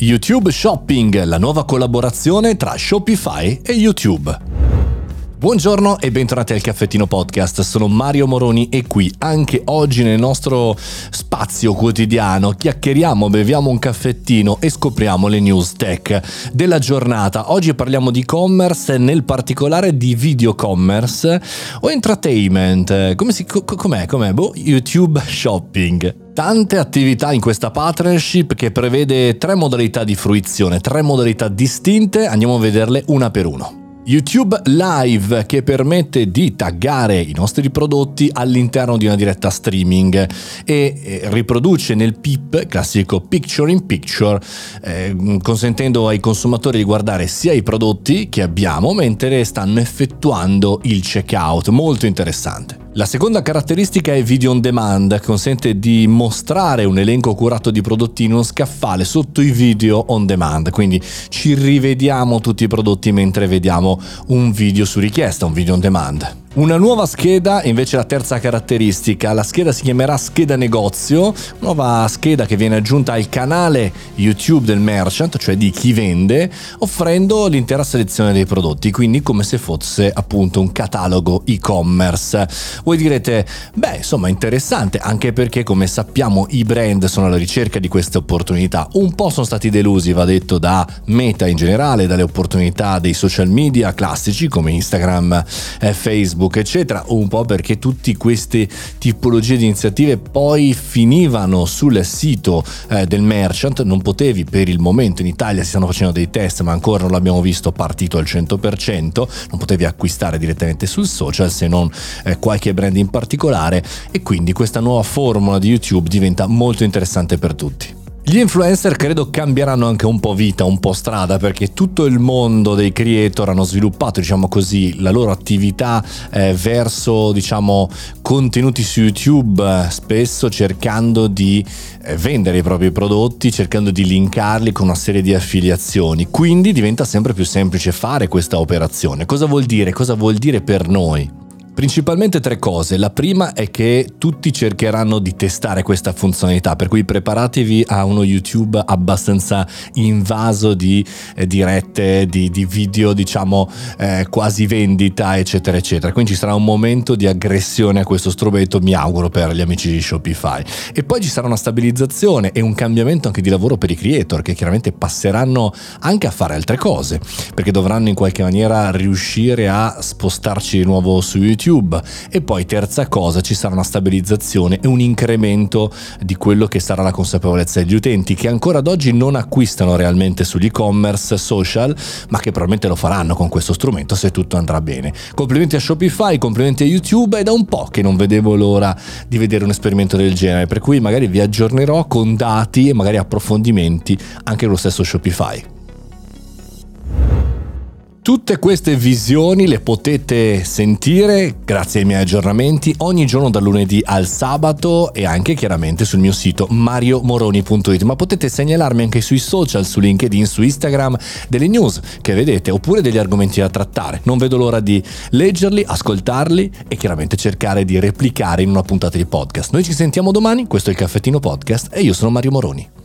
YouTube Shopping, la nuova collaborazione tra Shopify e YouTube. Buongiorno e bentornati al Caffettino Podcast, sono Mario Moroni e qui anche oggi nel nostro spazio quotidiano chiacchieriamo, beviamo un caffettino e scopriamo le news tech della giornata. Oggi parliamo di e-commerce, nel particolare di video commerce o entertainment, come si, com'è, com'è? Boh, YouTube Shopping tante attività in questa partnership che prevede tre modalità di fruizione, tre modalità distinte, andiamo a vederle una per uno. YouTube Live che permette di taggare i nostri prodotti all'interno di una diretta streaming e riproduce nel PIP, classico picture in picture, eh, consentendo ai consumatori di guardare sia i prodotti che abbiamo mentre stanno effettuando il checkout. Molto interessante. La seconda caratteristica è video on demand, consente di mostrare un elenco curato di prodotti in uno scaffale sotto i video on demand, quindi ci rivediamo tutti i prodotti mentre vediamo un video su richiesta, un video on demand. Una nuova scheda, invece la terza caratteristica, la scheda si chiamerà scheda negozio, nuova scheda che viene aggiunta al canale YouTube del merchant, cioè di chi vende, offrendo l'intera selezione dei prodotti, quindi come se fosse appunto un catalogo e-commerce. Voi direte, beh insomma interessante, anche perché come sappiamo i brand sono alla ricerca di queste opportunità, un po' sono stati delusi, va detto, da Meta in generale, dalle opportunità dei social media classici come Instagram, eh, Facebook, Facebook, eccetera, un po' perché tutte queste tipologie di iniziative poi finivano sul sito eh, del merchant, non potevi per il momento in Italia si stanno facendo dei test, ma ancora non l'abbiamo visto partito al 100%, non potevi acquistare direttamente sul social se non eh, qualche brand in particolare. E quindi questa nuova formula di YouTube diventa molto interessante per tutti. Gli influencer credo cambieranno anche un po' vita, un po' strada, perché tutto il mondo dei creator hanno sviluppato, diciamo così, la loro attività eh, verso, diciamo, contenuti su YouTube, eh, spesso cercando di eh, vendere i propri prodotti, cercando di linkarli con una serie di affiliazioni. Quindi diventa sempre più semplice fare questa operazione. Cosa vuol dire? Cosa vuol dire per noi? Principalmente tre cose. La prima è che tutti cercheranno di testare questa funzionalità, per cui preparatevi a uno YouTube abbastanza invaso di eh, dirette, di, di, video, diciamo eh, quasi vendita, eccetera, eccetera. Quindi ci sarà un momento di aggressione a questo strumento, mi auguro, per gli amici di Shopify. E poi ci sarà una stabilizzazione e un cambiamento anche di lavoro per i creator, che chiaramente passeranno anche a fare altre cose, perché dovranno in qualche maniera riuscire a spostarci di nuovo su YouTube YouTube e poi terza cosa ci sarà una stabilizzazione e un incremento di quello che sarà la consapevolezza degli utenti che ancora ad oggi non acquistano realmente sugli e-commerce social ma che probabilmente lo faranno con questo strumento se tutto andrà bene. Complimenti a Shopify, complimenti a YouTube è da un po' che non vedevo l'ora di vedere un esperimento del genere per cui magari vi aggiornerò con dati e magari approfondimenti anche lo stesso Shopify. Tutte queste visioni le potete sentire grazie ai miei aggiornamenti ogni giorno dal lunedì al sabato e anche chiaramente sul mio sito mariomoroni.it, ma potete segnalarmi anche sui social, su LinkedIn, su Instagram, delle news che vedete oppure degli argomenti da trattare. Non vedo l'ora di leggerli, ascoltarli e chiaramente cercare di replicare in una puntata di podcast. Noi ci sentiamo domani, questo è il Caffettino Podcast e io sono Mario Moroni.